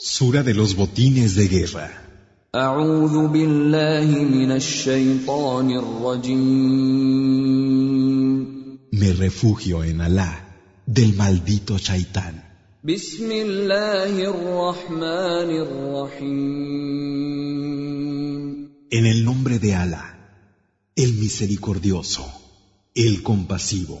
Sura de los botines de guerra. Me refugio en Alá del maldito Shaitán. En el nombre de Alá, el misericordioso, el compasivo.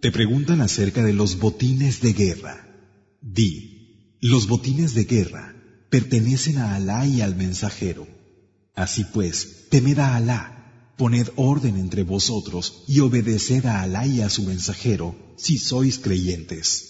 Te preguntan acerca de los botines de guerra. Di, los botines de guerra pertenecen a Alá y al mensajero. Así pues, temed a Alá, poned orden entre vosotros y obedeced a Alá y a su mensajero si sois creyentes.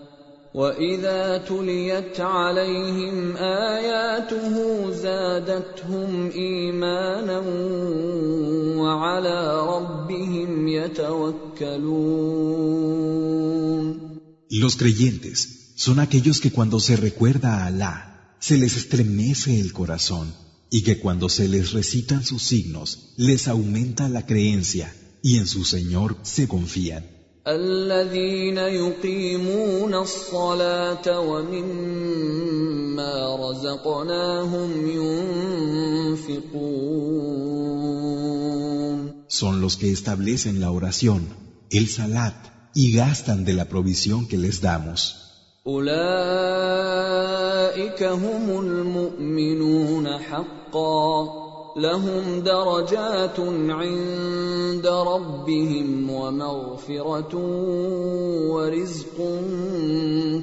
واذا تليت عليهم اياته زادتهم ايمانا وعلى ربهم يتوكلون Los creyentes son aquellos que cuando se recuerda a Alá, se les estremece el corazón y que cuando se les recitan sus signos, les aumenta la creencia y en su Señor se confían. الذين يقيمون الصلاة ومما رزقناهم ينفقون Son los que establecen la oración, el salat y gastan de la provisión que les damos. أولئك هم المؤمنون حقا لهم درجات عند ربهم ومغفرة ورزق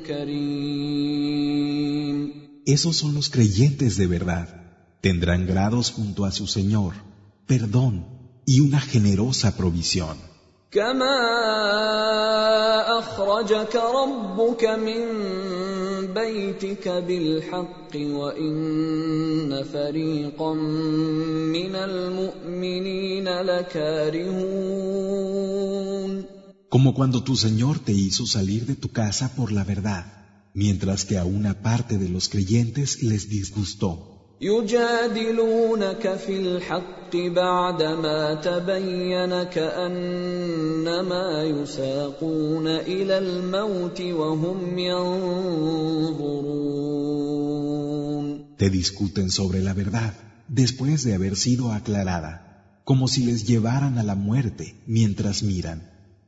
كريم Esos son los creyentes de verdad. Tendrán grados junto a su Señor, perdón y una generosa provisión. كما أخرجك ربك من بيتك بالحق وإن فريقا من المؤمنين لكارهون Como cuando tu Señor te hizo salir de tu casa por la verdad, mientras que a una parte de los creyentes les disgustó. يجادلونك في الحق بعدما تبين كأنما يساقون إلى الموت وهم ينظرون Te discuten sobre la verdad, después de haber sido aclarada, como si les llevaran a la muerte mientras miran.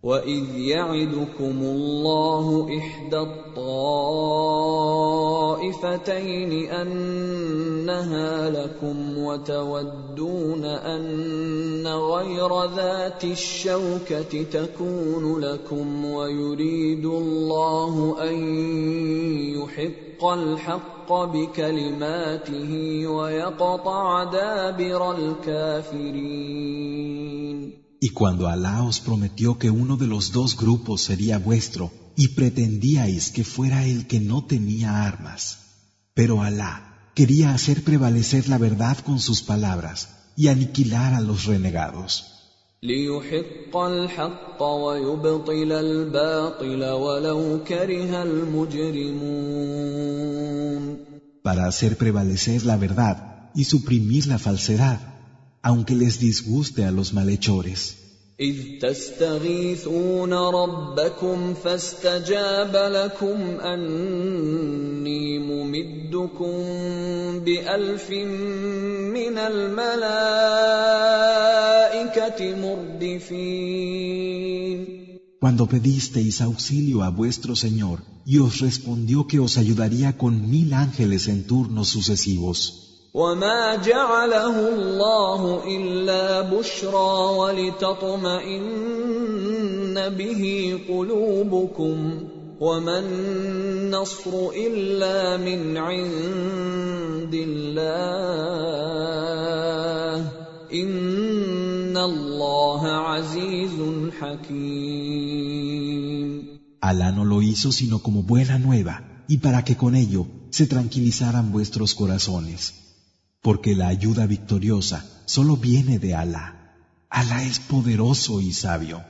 وإذ يعدكم الله إحدى الطائفتين أنها لكم وتودون أن غير ذات الشوكة تكون لكم ويريد الله أن يحق الحق بكلماته ويقطع دابر الكافرين. Y cuando Alá os prometió que uno de los dos grupos sería vuestro, y pretendíais que fuera el que no tenía armas. Pero Alá quería hacer prevalecer la verdad con sus palabras y aniquilar a los renegados. Para hacer prevalecer la verdad y suprimir la falsedad, aunque les disguste a los malhechores. إذ تستغيثون ربكم فاستجاب لكم أني ممدكم بألف من الملائكة مردفين Cuando pedisteis auxilio a vuestro Señor y os respondió que os ayudaría con mil ángeles en turnos sucesivos. وما جعله الله الا بشرى ولتطمئن به قلوبكم وما النصر الا من عند الله ان الله عزيز حكيم Alá no lo hizo sino como buena nueva y para que con ello se tranquilizaran vuestros corazones. Porque la ayuda victoriosa solo viene de Alá. Alá es poderoso y sabio.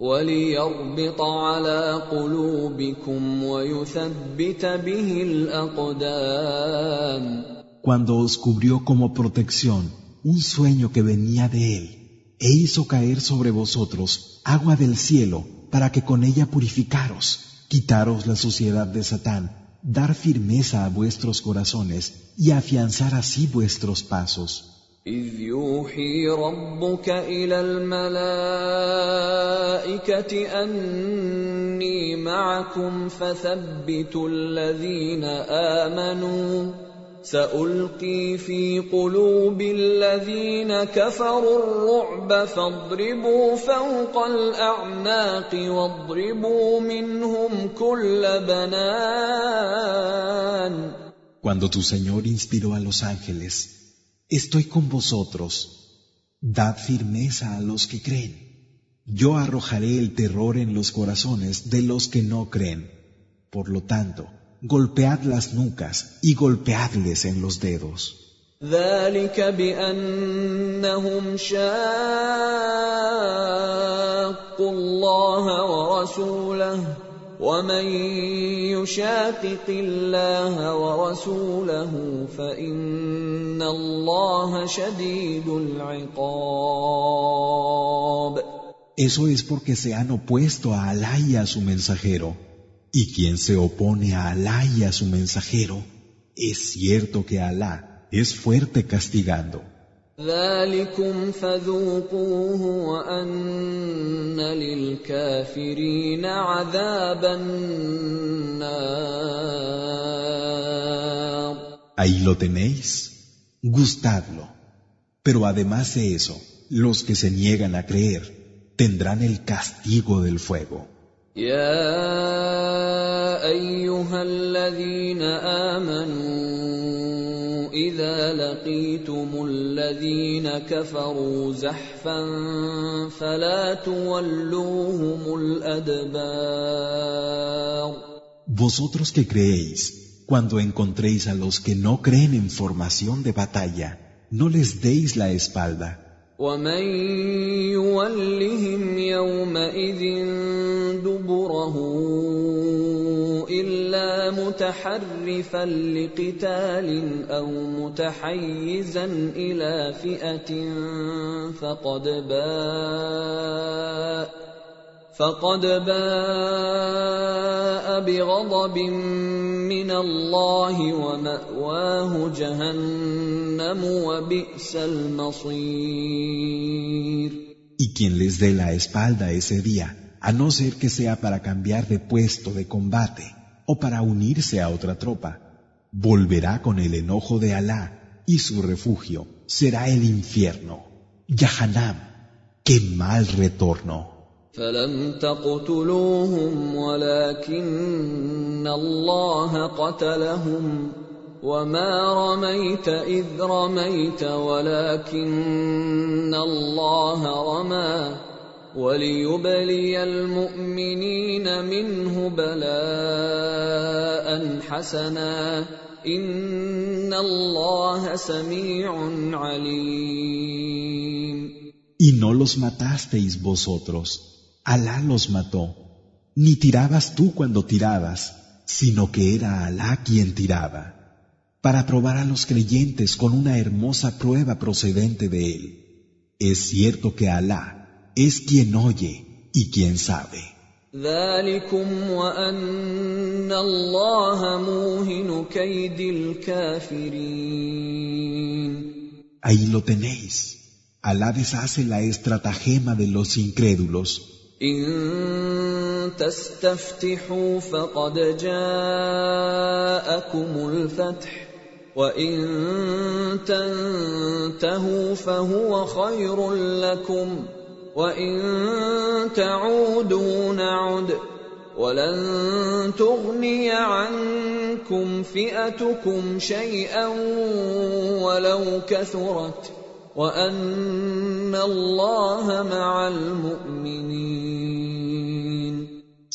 وليربط على قلوبكم ويثبت به الأقدام Cuando os cubrió como protección un sueño que venía de él, e hizo caer sobre vosotros agua del cielo para que con ella purificaros, quitaros la suciedad de Satán, dar firmeza a vuestros corazones y afianzar así vuestros pasos. إذ يوحي ربك إلى الملائكة أني معكم فثبتوا الذين آمنوا. سألقي في قلوب الذين كفروا الرعب فاضربوا فوق الأعناق واضربوا منهم كل بنان. Cuando tu Señor inspiró a los ángeles, estoy con vosotros, dad firmeza a los que creen. Yo arrojaré el terror en los corazones de los que no creen. Por lo tanto, golpead las nucas y golpeadles en los dedos. ذلك بأنهم شاقوا الله ورسوله ومن يشاقق الله ورسوله فإن الله شديد العقاب Eso es porque se han opuesto a Alá y a su mensajero. Y quien se opone a Alá y a su mensajero, es cierto que Alá es fuerte castigando. ذلكم فذوقوه وأن للكافرين عذاب النار Ahí lo tenéis, gustadlo. Pero además de eso, los que se niegan a creer tendrán el castigo del fuego. يا ايها الذين امنوا اذا لقيتم الذين كفروا زحفا فلا تولوهم الادبار Vosotros que creéis, cuando encontréis a los que no creen en formación de batalla, no les deis la espalda. ومن يولهم يومئذ دبره إلا متحرفا لقتال أو متحيزا إلى فئة فقد باء فقد باء بغضب من الله ومأواه جهنم وبئس المصير. Y quien les dé la espalda ese día, a no ser que sea para cambiar de puesto de combate o para unirse a otra tropa, volverá con el enojo de Alá y su refugio será el infierno. Yahanam, qué mal retorno. فلم تقتلوهم ولكن الله قتلهم وما رميت اذ رميت ولكن الله رمى وليبلي المؤمنين منه بلاء حسنا ان الله سميع عليم Y no los matasteis vosotros, Alá los mató. Ni tirabas tú cuando tirabas, sino que era Alá quien tiraba, para probar a los creyentes con una hermosa prueba procedente de él. Es cierto que Alá es quien oye y quien sabe. ذلكم وان الله موهن كيد الكافرين Ahí lo tenéis. Alá deshace la estratagema de los incrédulos. ان تستفتحوا فقد جاءكم الفتح وان تنتهوا فهو خير لكم وان تعودوا نعد ولن تغني عنكم فئتكم شيئا ولو كثرت وان الله مع المؤمنين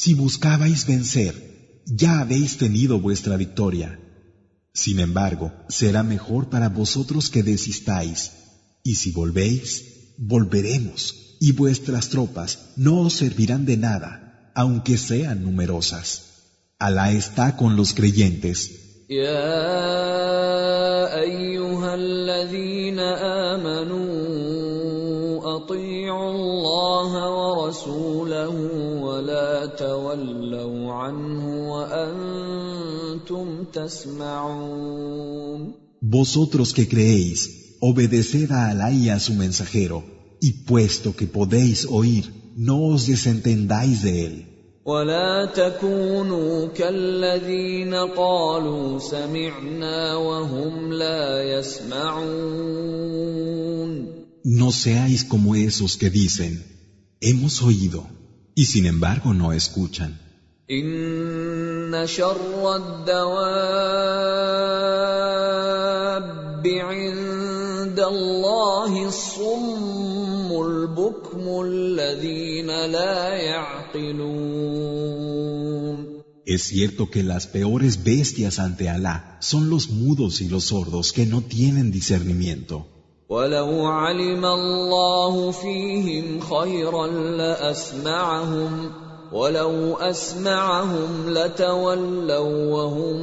Si buscabais vencer, ya habéis tenido vuestra victoria. Sin embargo, será mejor para vosotros que desistáis. Y si volvéis, volveremos, y vuestras tropas no os servirán de nada, aunque sean numerosas. Alá está con los creyentes. يا ايها الذين امنوا اطيعوا الله ورسوله ولا تولوا عنه وانتم تسمعون Vosotros que creéis, obedeced a Alá y a su mensajero, y puesto que podéis oír, no os desentendáis de él. ولا تكونوا كالذين قالوا سمعنا وهم لا يسمعون No seáis como esos que dicen, hemos oído, y sin embargo no escuchan. ان شر الدواب عند الله الصم البكم الذين لا يعقلون Es cierto que las peores bestias ante Alá son los mudos y los sordos que no tienen discernimiento. ولو علم الله فيهم خيرا لاسمعهم ولو اسمعهم لتولوا وهم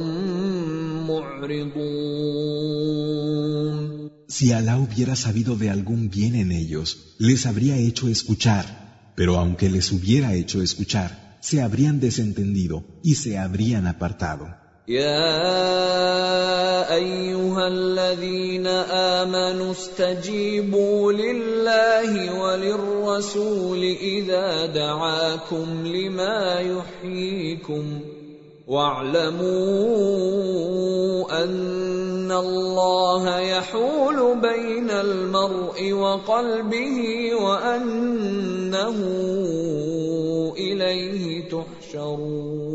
معرضون Si Alá hubiera sabido de algún bien en ellos, les habría hecho escuchar, pero aunque les hubiera hecho escuchar, se habrían desentendido y se habrían apartado. يا ايها الذين امنوا استجيبوا لله وللرسول اذا دعاكم لما يحييكم واعلموا ان الله يحول بين المرء وقلبه وانه اليه تحشرون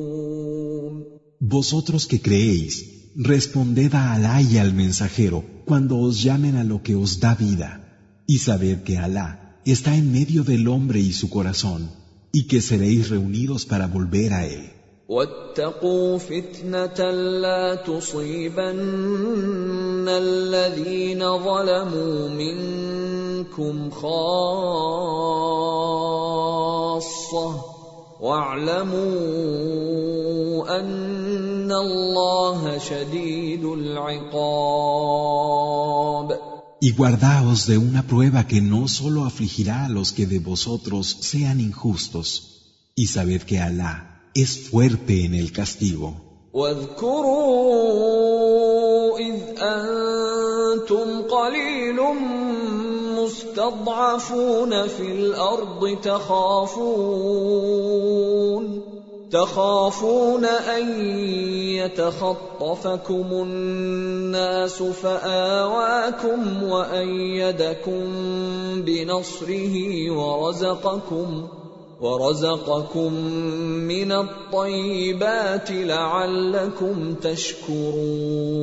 Vosotros que creéis, responded a Alá y al mensajero cuando os llamen a lo que os da vida, y sabed que Alá está en medio del hombre y su corazón, y que seréis reunidos para volver a él. واتقوا فتنه لا تصيبن الذين ظلموا منكم خاصه واعلموا ان الله شديد العقاب Y guardaos de una prueba que no solo afligirá a los que de vosotros sean injustos, y sabed que Alá es fuerte en el castigo. واذكروا إذ أنتم قليل مستضعفون في الأرض تخافون تخافون أن يتخطفكم الناس فآواكم وأيدكم بنصره ورزقكم ورزقكم من الطيبات لعلكم تشكرون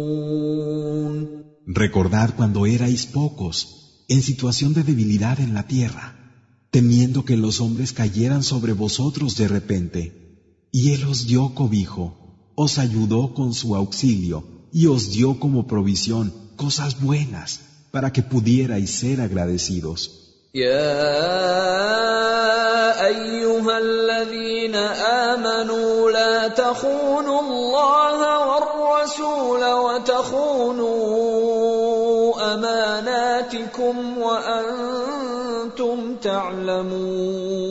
Recordad cuando erais pocos, en situación de debilidad en la tierra, temiendo que los hombres cayeran sobre vosotros de repente, y Él os dio cobijo, os ayudó con su auxilio, y os dio como provisión cosas buenas, para que pudierais ser agradecidos. يا ايها الذين امنوا لا تخونوا الله والرسول وتخونوا اماناتكم وانتم تعلمون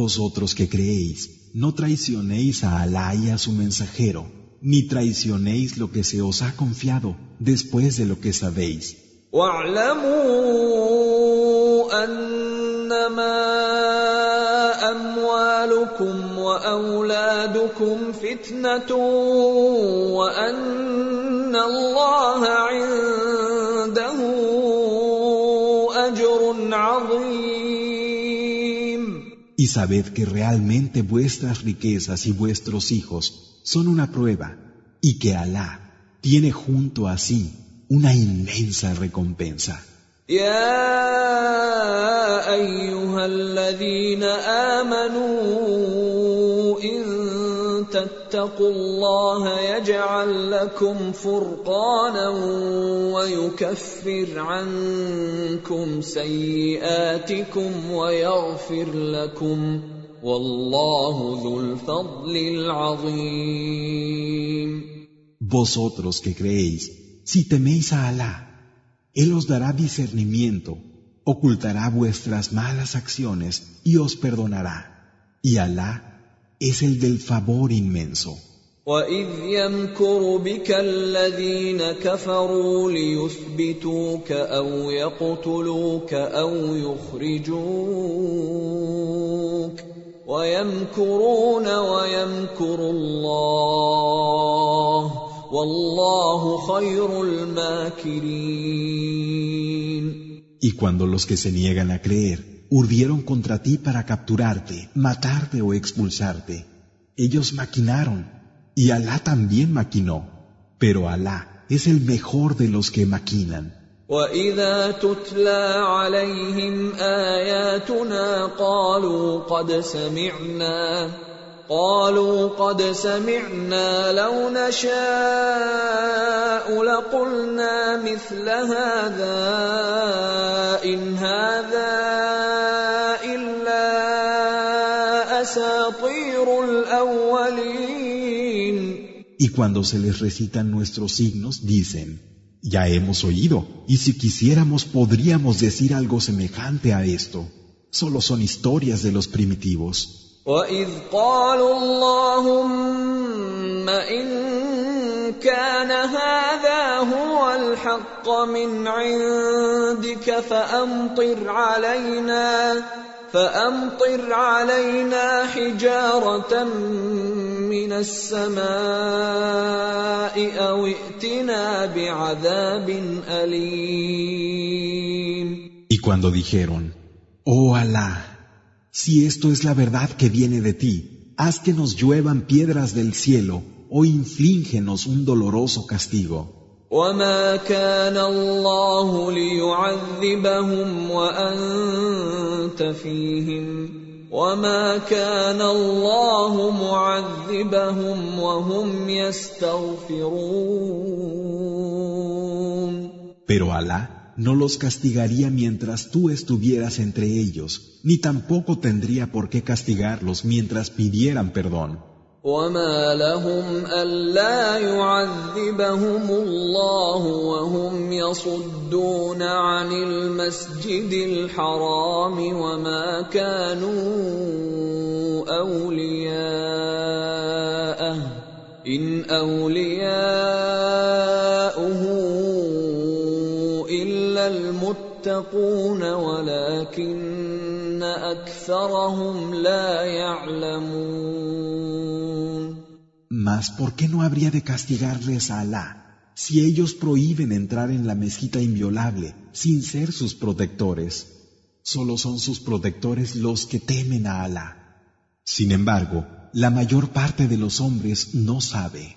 Vosotros que creéis, no traicionéis a Alá y a su mensajero, ni traicionéis lo que se os ha confiado después de lo que sabéis. واعلموا انما اموالكم واولادكم فتنه وان الله عنده اجر عظيم Y sabed que realmente vuestras riquezas y vuestros hijos son una prueba, y que Alá tiene junto a sí una inmensa recompensa. يا أيها الذين آمنوا إن تتقوا الله يجعل لكم فرقانا ويكفر عنكم سيئاتكم ويغفر لكم والله ذو الفضل العظيم. Vosotros que creéis, si teméis a Alá, Él os dará discernimiento, ocultará vuestras malas acciones y os perdonará. Y Alá es el del favor inmenso. وَإِذْ يَمْكُرُ بِكَ الَّذِينَ كَفَرُوا لِيُثْبِتُوكَ أَوْ يَقْتُلُوكَ أَوْ يُخْرِجُوكَ وَيَمْكُرُونَ وَيَمْكُرُ اللَّهُ وَاللَّهُ خَيْرُ الْمَاكِرِينَ Y cuando los que se niegan a creer urdieron contra ti para capturarte, matarte o expulsarte, ellos maquinaron, y Alá también maquinó, pero Alá es el mejor de los que maquinan. وَإِذَا تُتْلَى عَلَيْهِمْ آيَاتُنَا قَالُوا قَدْ سَمِعْنَا قالوا قد سمعنا لو نشاء لقلنا مثل هذا إن هذا إلا أساطير الأولين Y cuando se les recitan nuestros signos, dicen, ya hemos oído, y si quisiéramos podríamos decir algo semejante a esto. Solo son historias de los primitivos. وَإِذْ قَالُوا اللَّهُمَّ إِن كَانَ هَذَا هُوَ الْحَقَّ مِنْ عِندِكَ فَأَمْطِرْ عَلَيْنَا فأمطر علينا حجارة من السماء أو ائتنا بعذاب أليم. Y cuando dijeron, Oh Alá, si esto es la verdad que viene de ti, haz que nos lluevan piedras del cielo o inflíngenos un doloroso castigo. وما كان الله ليعذبهم وانت فيهم وما كان الله معذبهم وهم يستغفرون Pero Alá no los castigaría mientras tú estuvieras entre ellos, ni tampoco tendría por qué castigarlos mientras pidieran perdón. وما لهم الا يعذبهم الله وهم يصدون عن المسجد الحرام وما كانوا اولياءه ان اولياؤه المتقون ولكن اكثرهم لا يعلمون Mas ¿por qué no habría de castigarles a Alá si ellos prohíben entrar en la mezquita inviolable sin ser sus protectores? Solo son sus protectores los que temen a Alá. Sin embargo, la mayor parte de los hombres no sabe.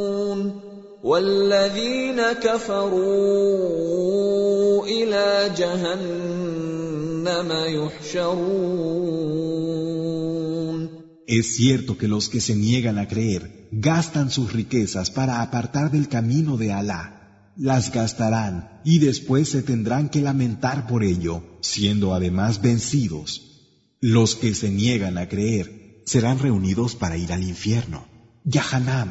والذين كفروا الى جهنم يحشرون Es cierto que los que se niegan a creer gastan sus riquezas para apartar del camino de Alá. Las gastarán y después se tendrán que lamentar por ello, siendo además vencidos. Los que se niegan a creer serán reunidos para ir al infierno. Yahanam.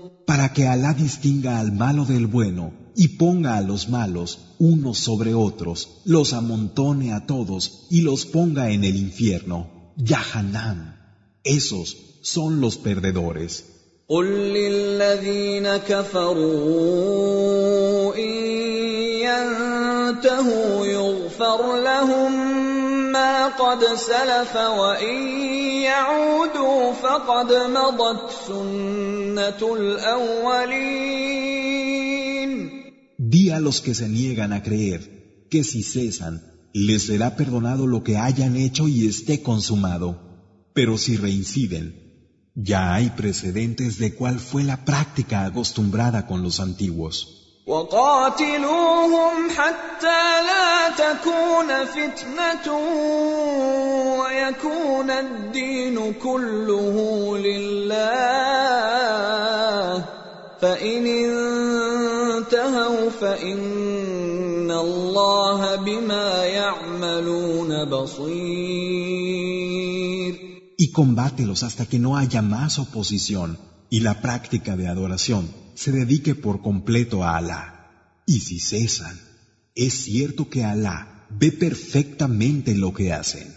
Para que Alá distinga al malo del bueno y ponga a los malos unos sobre otros, los amontone a todos y los ponga en el infierno. Yahanam. Esos son los perdedores. قد سلف وإن يعودوا فقد مضت سنة الأولين Di a los que se niegan a creer que si cesan, les será perdonado lo que hayan hecho y esté consumado. Pero si reinciden, ya hay precedentes de cuál fue la práctica acostumbrada con los antiguos. وقاتلوهم حتى لا تكون فتنة ويكون الدين كله لله. فإن انتهوا فإن الله بما يعملون بصير. Y combátelos hasta que no haya más oposición y la práctica de adoración se dedique por completo a Alá. Y si cesan, es cierto que Alá ve perfectamente lo que hacen.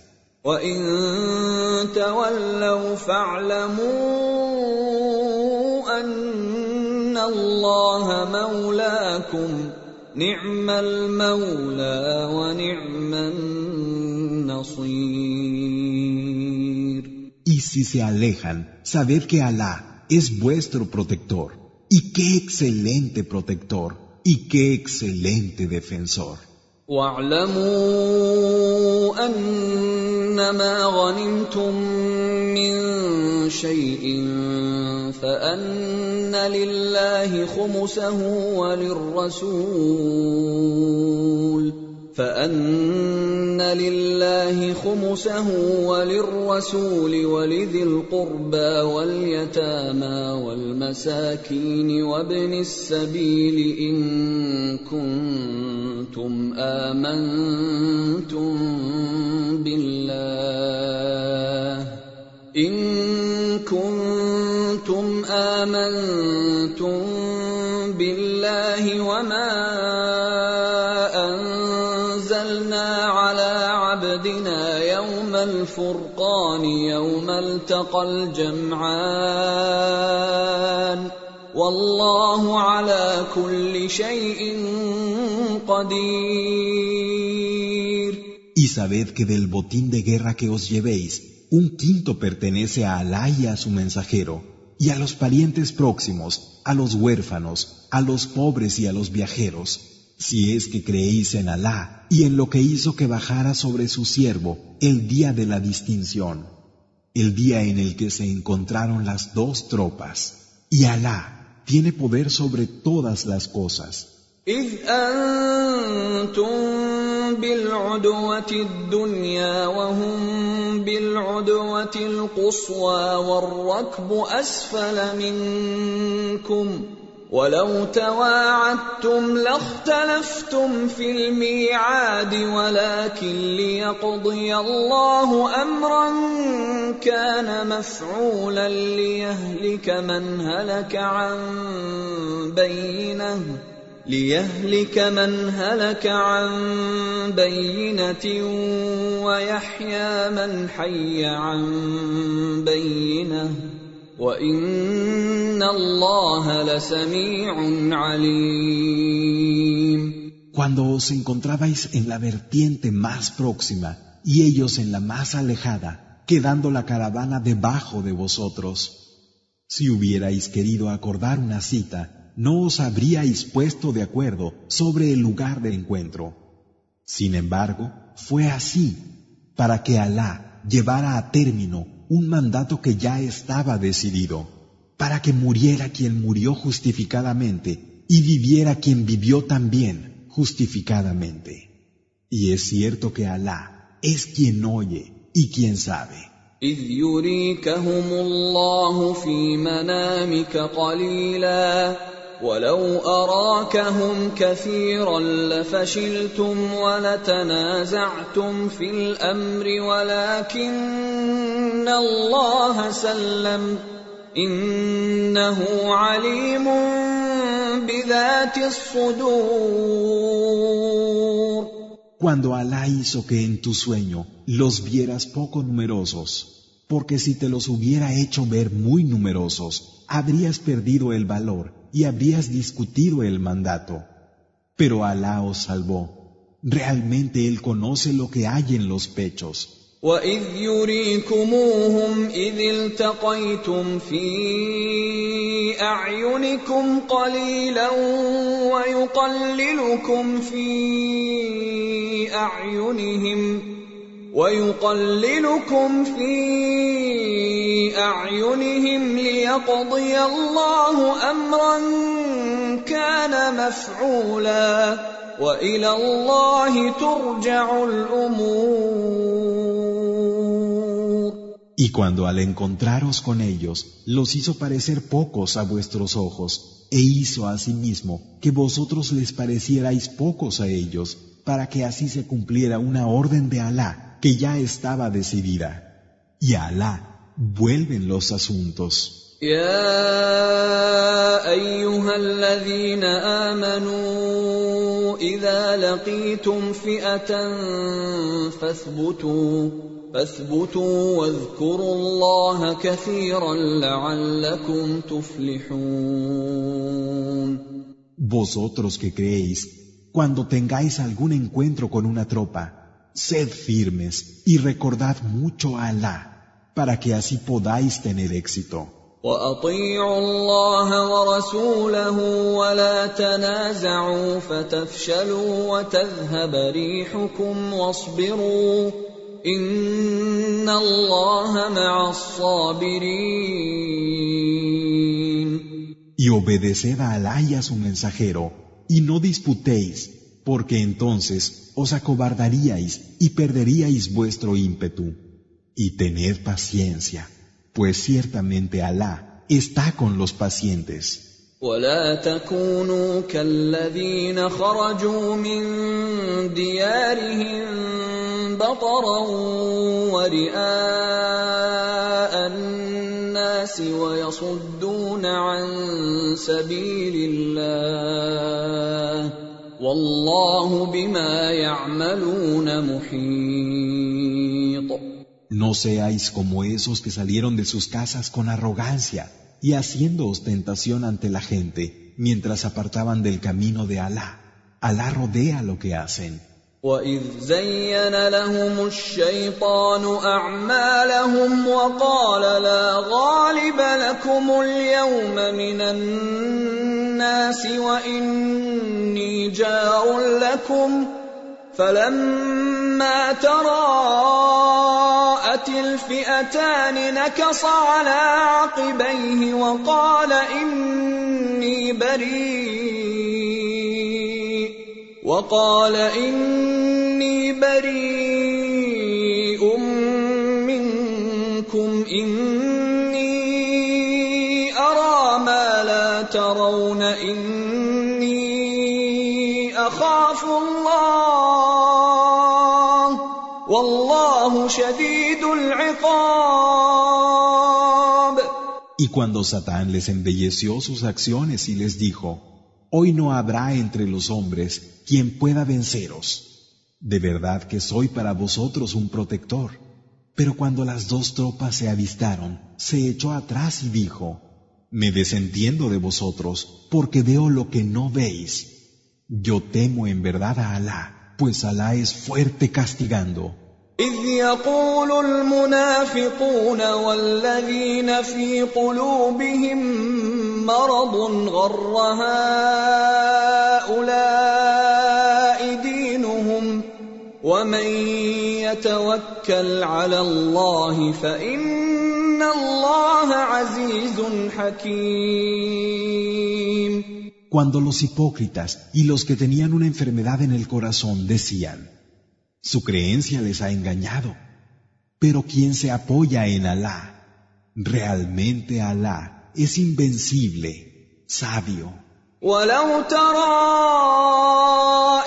si se alejan, sabed que Alá es vuestro protector. Y qué excelente protector. Y qué excelente defensor. واعلموا انما غنمتم من شيء فان لله خمسه وللرسول فان لله خمسه وللرسول ولذي القربى واليتامى والمساكين وابن السبيل ان كنتم امنتم بالله ان كنتم امنتم بالله وما عبدنا يوم الفرقان يوم التقى الجمعان والله على كل شيء قدير Y sabed que del botín de guerra que os llevéis, un quinto pertenece a Alá y a su mensajero, y a los parientes próximos, a los huérfanos, a los pobres y a los viajeros, si es que creéis en Alá y en lo que hizo que bajara sobre su siervo el día de la distinción, el día en el que se encontraron las dos tropas. Y Alá tiene poder sobre todas las cosas. إذ أنتم بالعدوة الدنيا وهم بالعدوة القصوى والركب أسفل منكم ولو تواعدتم لاختلفتم في الميعاد ولكن ليقضي الله امرا كان مفعولا ليهلك من هلك عن بينه ليهلك من هلك عن بينه ويحيى من حي عن بينه Cuando os encontrabais en la vertiente más próxima y ellos en la más alejada, quedando la caravana debajo de vosotros, si hubierais querido acordar una cita, no os habríais puesto de acuerdo sobre el lugar de encuentro. Sin embargo, fue así para que Alá llevara a término un mandato que ya estaba decidido, para que muriera quien murió justificadamente y viviera quien vivió también justificadamente. Y es cierto que Alá es quien oye y quien sabe. إذ يريكهم الله في منامك قليلا ولو أراكهم كثيرا لفشلتم ولتنازعتم في الأمر ولكن الله سلم إنه عليم بذات الصدور Cuando Alá hizo que en tu sueño los vieras poco numerosos, porque si te los hubiera hecho ver muy numerosos, habrías perdido el valor y habrías discutido el mandato. Pero Alá os salvó. Realmente Él conoce lo que hay en los pechos. وإذ يريكموهم إذ التقيتم في أعينكم قليلا ويقللكم في أعينهم ويقللكم في أعينهم ليقضي الله أمرا كان مفعولا وإلى الله ترجع الأمور Y cuando al encontraros con ellos, los hizo parecer pocos a vuestros ojos, e hizo asimismo que vosotros les parecierais pocos a ellos, para que así se cumpliera una orden de Alá que ya estaba decidida. Y a Alá vuelven los asuntos. يا ايها الذين امنوا اذا لقيتم فئه فاثبتوا فاثبتوا واذكروا الله كثيرا لعلكم تفلحون Vosotros que creéis, cuando tengáis algún encuentro con una tropa, sed firmes y recordad mucho a Alá, para que así podáis tener éxito. واطيعوا الله ورسوله ولا تنازعوا فتفشلوا وتذهب ريحكم واصبروا ان الله مع الصابرين Y obedeced a Alá y a su mensajero, y no disputéis, porque entonces os acobardaríais y perderíais vuestro ímpetu. Y tened paciencia, pues ciertamente Alá está con los pacientes. ولا تكونوا كالذين خرجوا من ديارهم بطرا ورئاء الناس ويصدون عن سبيل الله والله بما يعملون محيط No seáis como esos que salieron de sus casas con arrogancia y haciendo ostentación ante la gente mientras apartaban del camino de Alá. Alá rodea lo que hacen. وإذ زين لهم الشيطان أعمالهم وقال لا غالب لكم اليوم من الناس وإني جار لكم فلما تراءت الفئتان نكص على عقبيه وقال إني بريء وقال إني بريء منكم إني ترون إني أخاف الله والله شديد العقاب Y cuando Satán les embelleció sus acciones y les dijo, Hoy no habrá entre los hombres quien pueda venceros. De verdad que soy para vosotros un protector. Pero cuando las dos tropas se avistaron, se echó atrás y dijo, Me desentiendo de vosotros, porque veo lo que no veis. Yo temo en verdad a Alá, pues Alá es fuerte castigando. إذ يقول المنافقون والذين في قلوبهم مرض غر هؤلاء دينهم ومن يتوكل على الله فإن الله عزيز حكيم Cuando los hipócritas y los que tenían una enfermedad en el corazón decían, Su creencia les ha engañado. Pero quien se apoya en Alá, realmente Alá es invencible, sabio. ولو ترى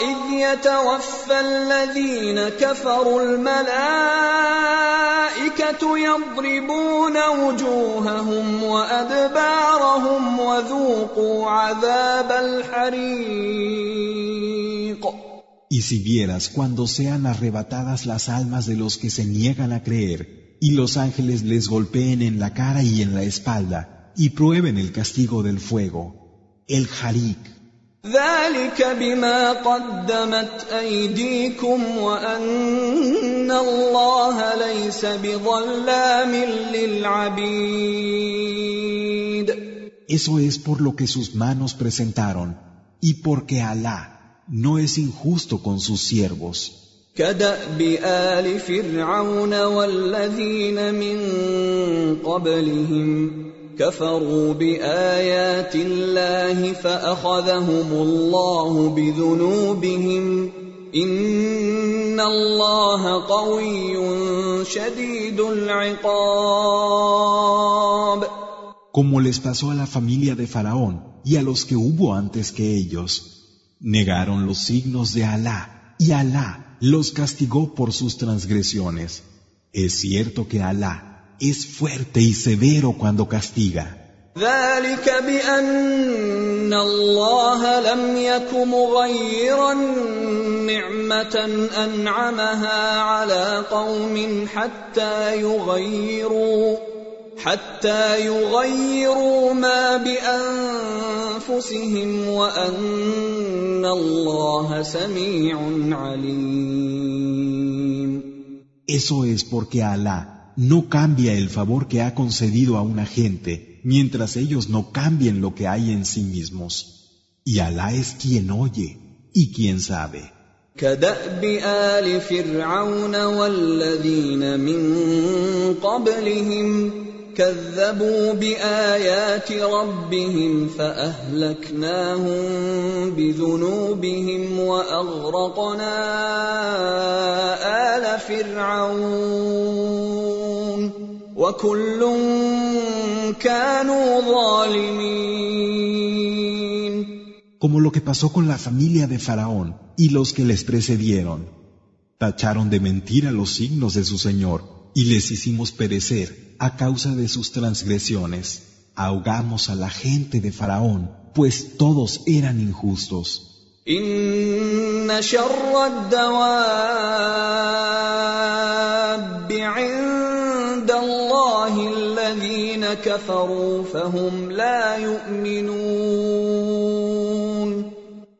إذ يتوفى الذين كفروا الملائكة يضربون وجوههم وأدبارهم وذوقوا عذاب الحريق Y si vieras cuando sean arrebatadas las almas de los que se niegan a creer, y los ángeles les golpeen en la cara y en la espalda, y prueben el castigo del fuego, el harik. ذلك بما قدمت أيديكم وأن الله ليس بظلام للعبيد Eso es por lo que sus manos presentaron, y porque Alá no es injusto con sus siervos. كداب ال فرعون والذين من قبلهم كفروا بايات الله فاخذهم الله بذنوبهم ان الله قوي شديد العقاب Como les pasó a la familia de Faraón y a los que hubo antes que ellos, negaron los signos de Alá y Alá los castigó por sus transgresiones. Es cierto que Alá es fuerte y severo cuando castiga. ذلك بأن الله لم يك مغيرا نعمة أنعمها على قوم حتى يغيروا حتى يغيروا ما بأنفسهم وأن الله سميع عليم Eso es porque Alá no cambia el favor que ha concedido a una gente mientras ellos no cambien lo que hay en sí mismos. Y Alá es quien oye y quien sabe. كداب ال فرعون والذين من قبلهم كذبوا بايات ربهم فاهلكناهم بذنوبهم واغرقنا ال فرعون وكل كانوا ظالمين Como lo que pasó con la familia de Faraón y los que les precedieron. Tacharon de mentira los signos de su Señor y les hicimos perecer a causa de sus transgresiones. Ahogamos a la gente de Faraón, pues todos eran injustos. إن شر الدواب عند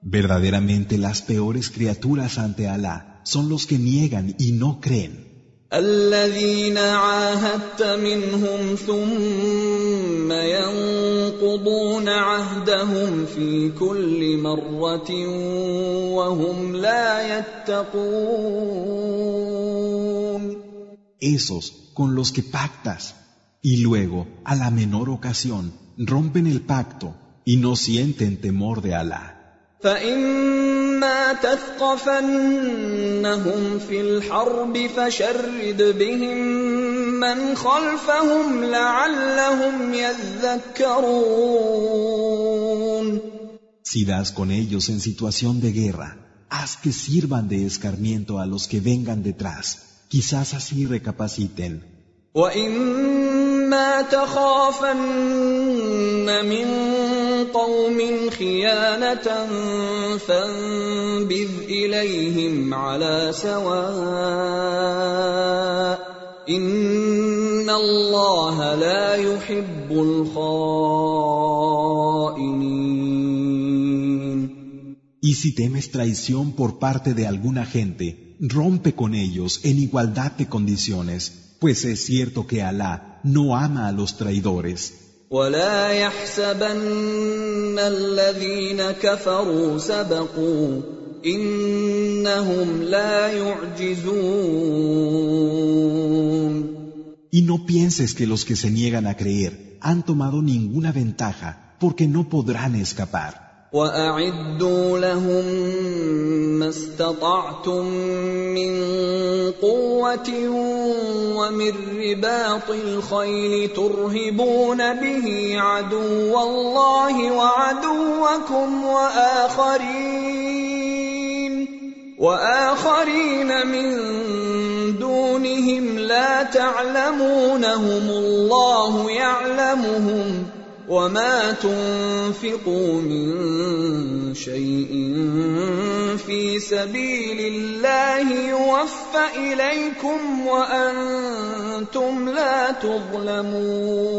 Verdaderamente las peores criaturas ante Alá son los que niegan y no creen. الذين عاهدت منهم ثم ينقضون عهدهم في كل مرة وهم لا يتقون Esos con los que pactas y luego, a la menor ocasión, rompen el pacto y no sienten temor de Alá. فإما تثقفنهم في الحرب فشرد بهم من خلفهم لعلهم يذكرون Si das con ellos en situación de guerra, haz que sirvan de escarmiento a los que vengan detrás. Quizás así recapaciten. وإما تخافن من قوم خيانة فانبذ إليهم على سواء إن الله لا يحب الخائنين Y si temes traición por parte de alguna gente, rompe con ellos en igualdad de condiciones, pues es cierto que Alá no ama a los traidores. Y no pienses que los que se niegan a creer han tomado ninguna ventaja, porque no podrán escapar. وأعدوا لهم ما استطعتم من قوة ومن رباط الخيل ترهبون به عدو الله وعدوكم وآخرين وآخرين من دونهم لا تعلمونهم الله يعلمهم وما تنفقوا من شيء في سبيل الله يوفى اليكم وانتم لا تظلمون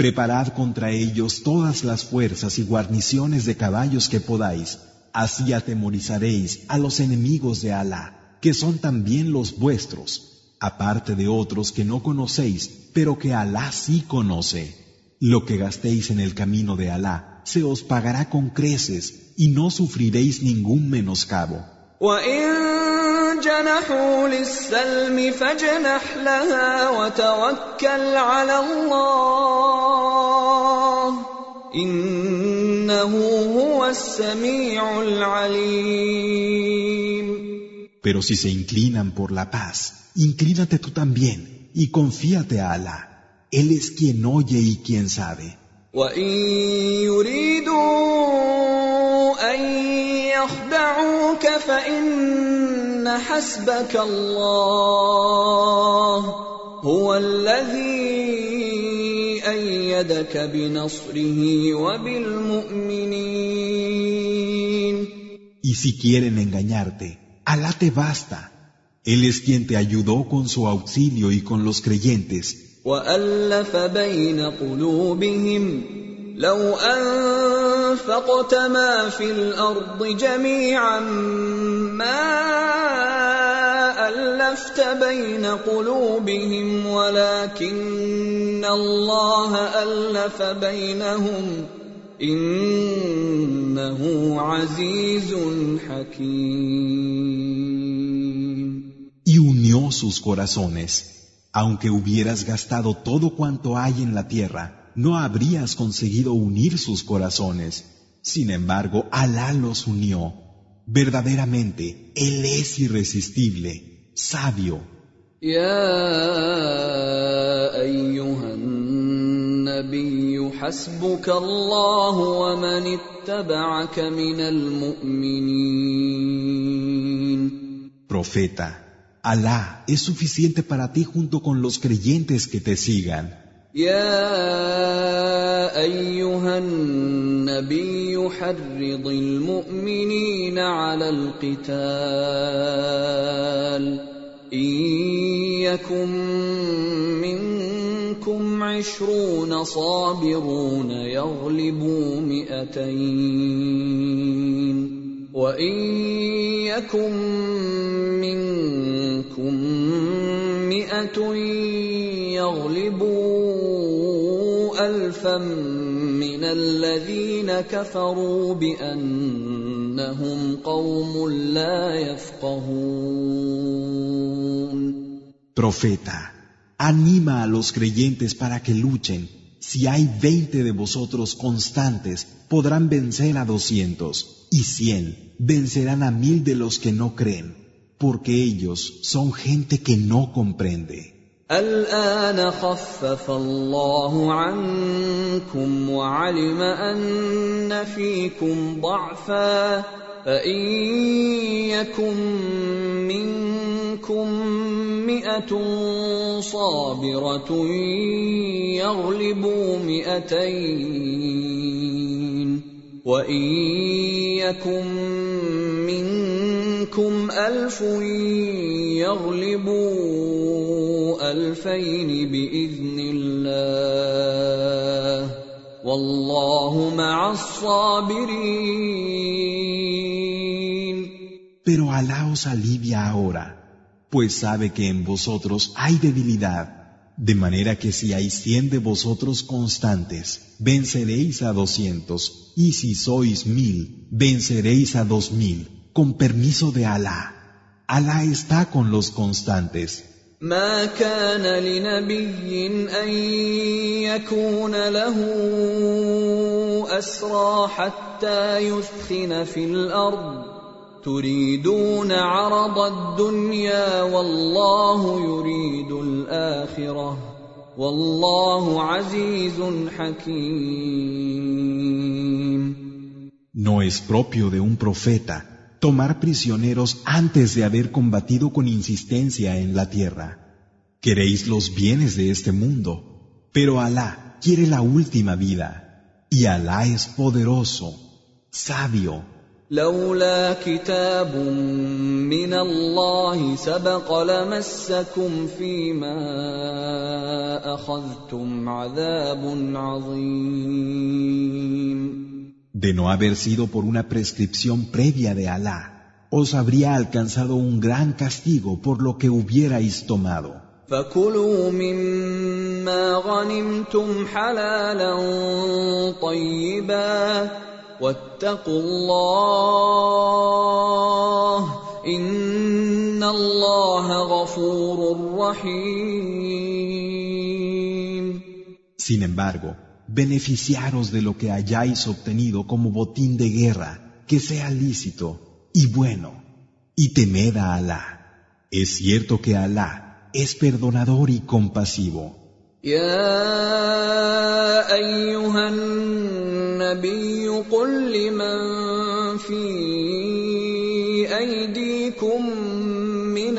Preparad contra ellos todas las fuerzas y guarniciones de caballos que podáis, así atemorizaréis a los enemigos de Alá, que son también los vuestros, aparte de otros que no conocéis, pero que Alá sí conoce. Lo que gastéis en el camino de Alá se os pagará con creces y no sufriréis ningún menoscabo. Pero si se inclinan por la paz, inclínate tú también y confíate a Alá. Él es quien oye y quien sabe. Y si quieren engañarte, Alá te basta. Él es quien te ayudó con su auxilio y con los creyentes. وألف بين قلوبهم لو أنفقت ما في الأرض جميعا ما ألفت بين قلوبهم ولكن الله ألف بينهم إنه عزيز حكيم Y unió sus corazones. Aunque hubieras gastado todo cuanto hay en la tierra, no habrías conseguido unir sus corazones. Sin embargo, Alá los unió. Verdaderamente, Él es irresistible, sabio. Profeta, Alá es suficiente para ti junto con los creyentes que te sigan. يا أيها النبي حرض المؤمنين على القتال إن يكن منكم عشرون صابرون يغلبوا مئتين وإن يكن منكم مئه يغلبوا الفا من الذين كفروا بانهم قوم لا يفقهون Profeta, anima a los creyentes para que luchen. Si hay veinte de vosotros constantes, podrán vencer a doscientos, y cien vencerán a mil de los que no creen, Porque ellos son gente que no comprende. الآن خفف الله عنكم وعلم أن فيكم ضعفا فإن يكن منكم مئة صابرة يغلبوا مئتين وإن يكن منكم الف يغلبوا الفين باذن الله والله مع الصابرين Pero Alá os alivia ahora, pues sabe que en vosotros hay debilidad, de manera que si hay cien de vosotros constantes, venceréis a doscientos, y si sois mil, venceréis a dos mil, con permiso de Alá. Alá está con los constantes. ما كان لنبي ان يكون له اسرى حتى يثخن في الارض تريدون عرض الدنيا والله يريد الاخره والله عزيز حكيم No es propio de un profeta tomar prisioneros antes de haber combatido con insistencia en la tierra. Queréis los bienes de este mundo, pero Alá quiere la última vida, y Alá es poderoso, sabio. لولا كتاب من الله سبق لمسكم فيما اخذتم عذاب عظيم De no haber sido por una prescripción previa de Alá, os habría alcanzado un gran castigo por lo que hubierais tomado. فكلوا مما غنمتم حلالا طيبا واتقوا الله ان الله غفور رحيم Sin embargo, beneficiaros de lo que hayáis obtenido como botín de guerra, que sea lícito y bueno, y temed a Alá. Es cierto que Alá es perdonador y compasivo.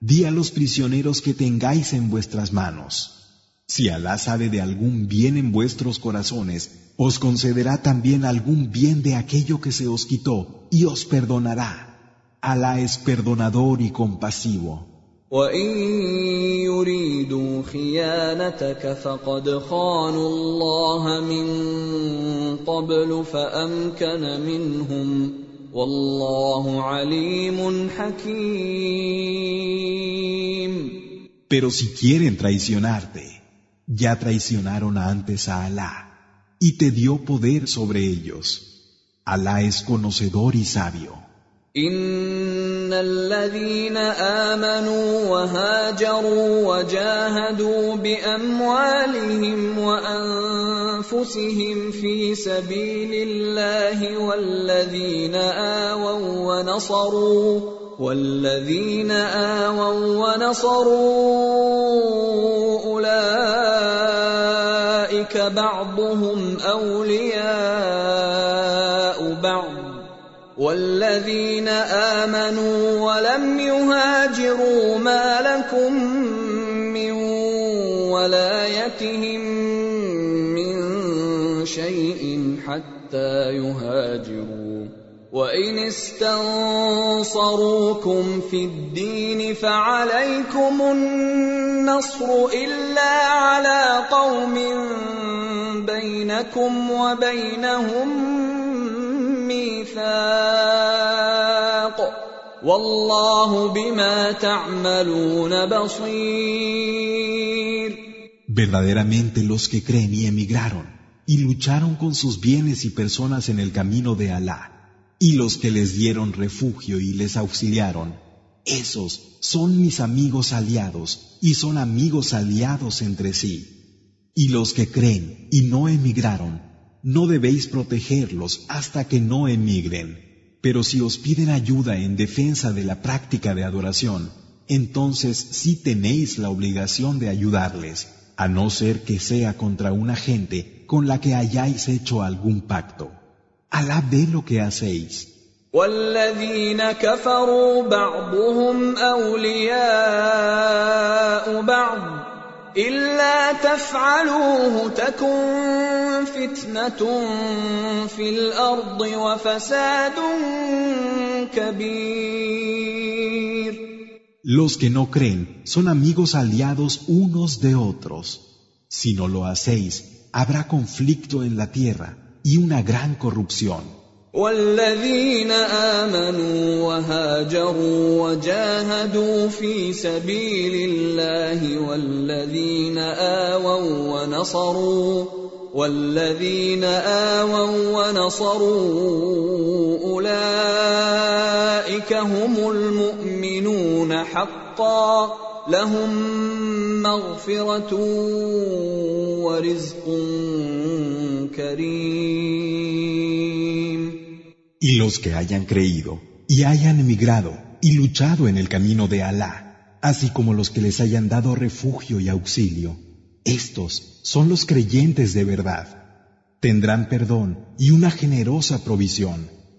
di a los prisioneros que tengáis en vuestras manos. Si Alá sabe de algún bien en vuestros corazones, os concederá también algún bien de aquello que se os quitó y os perdonará. Alá es perdonador y compasivo. وان يريدوا خيانتك فقد خانوا الله من قبل فامكن منهم والله عليم حكيم Pero si quieren traicionarte, ya traicionaron antes a Alá y te dio poder sobre ellos. Alá es conocedor y sabio. ان الذين امنوا وهاجروا وجاهدوا باموالهم وانفسهم في سبيل الله والذين آووا ونصروا والذين آووا ونصروا أولئك بعضهم أولياء بعض. والذين آمنوا ولم يهاجروا ما لكم من ولايتهم حتى يهاجروا. وان استنصروكم في الدين فعليكم النصر الا على قوم بينكم وبينهم ميثاق والله بما تعملون بصير. Verdaderamente los que creen y emigraron y lucharon con sus bienes y personas en el camino de Alá, y los que les dieron refugio y les auxiliaron, esos son mis amigos aliados y son amigos aliados entre sí. Y los que creen y no emigraron, no debéis protegerlos hasta que no emigren. Pero si os piden ayuda en defensa de la práctica de adoración, entonces sí tenéis la obligación de ayudarles a no ser que sea contra una gente con la que hayáis hecho algún pacto. Alá ve lo que hacéis. والذين كفروا بعضهم أولياء بعض إلا تفعلوه تكن فتنة في الأرض وفساد كبير Los que no creen son amigos aliados unos de otros. Si no lo hacéis, habrá conflicto en la tierra y una gran corrupción. والذين آمنوا وهاجروا وجاهدوا في سبيل الله والذين آووا ونصروا والذين آووا ونصروا أولئك هم المؤمنون حقا لهم مغفرة ورزق كريم Y los que hayan creído y hayan emigrado y luchado en el camino de Alá, así como los que les hayan dado refugio y auxilio, estos son los creyentes de verdad. Tendrán perdón y una generosa provisión.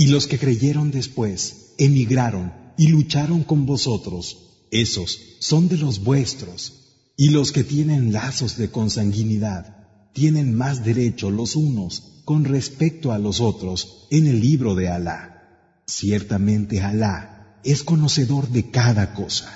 Y los que creyeron después, emigraron y lucharon con vosotros, esos son de los vuestros. Y los que tienen lazos de consanguinidad, tienen más derecho los unos con respecto a los otros en el libro de Alá. Ciertamente Alá es conocedor de cada cosa.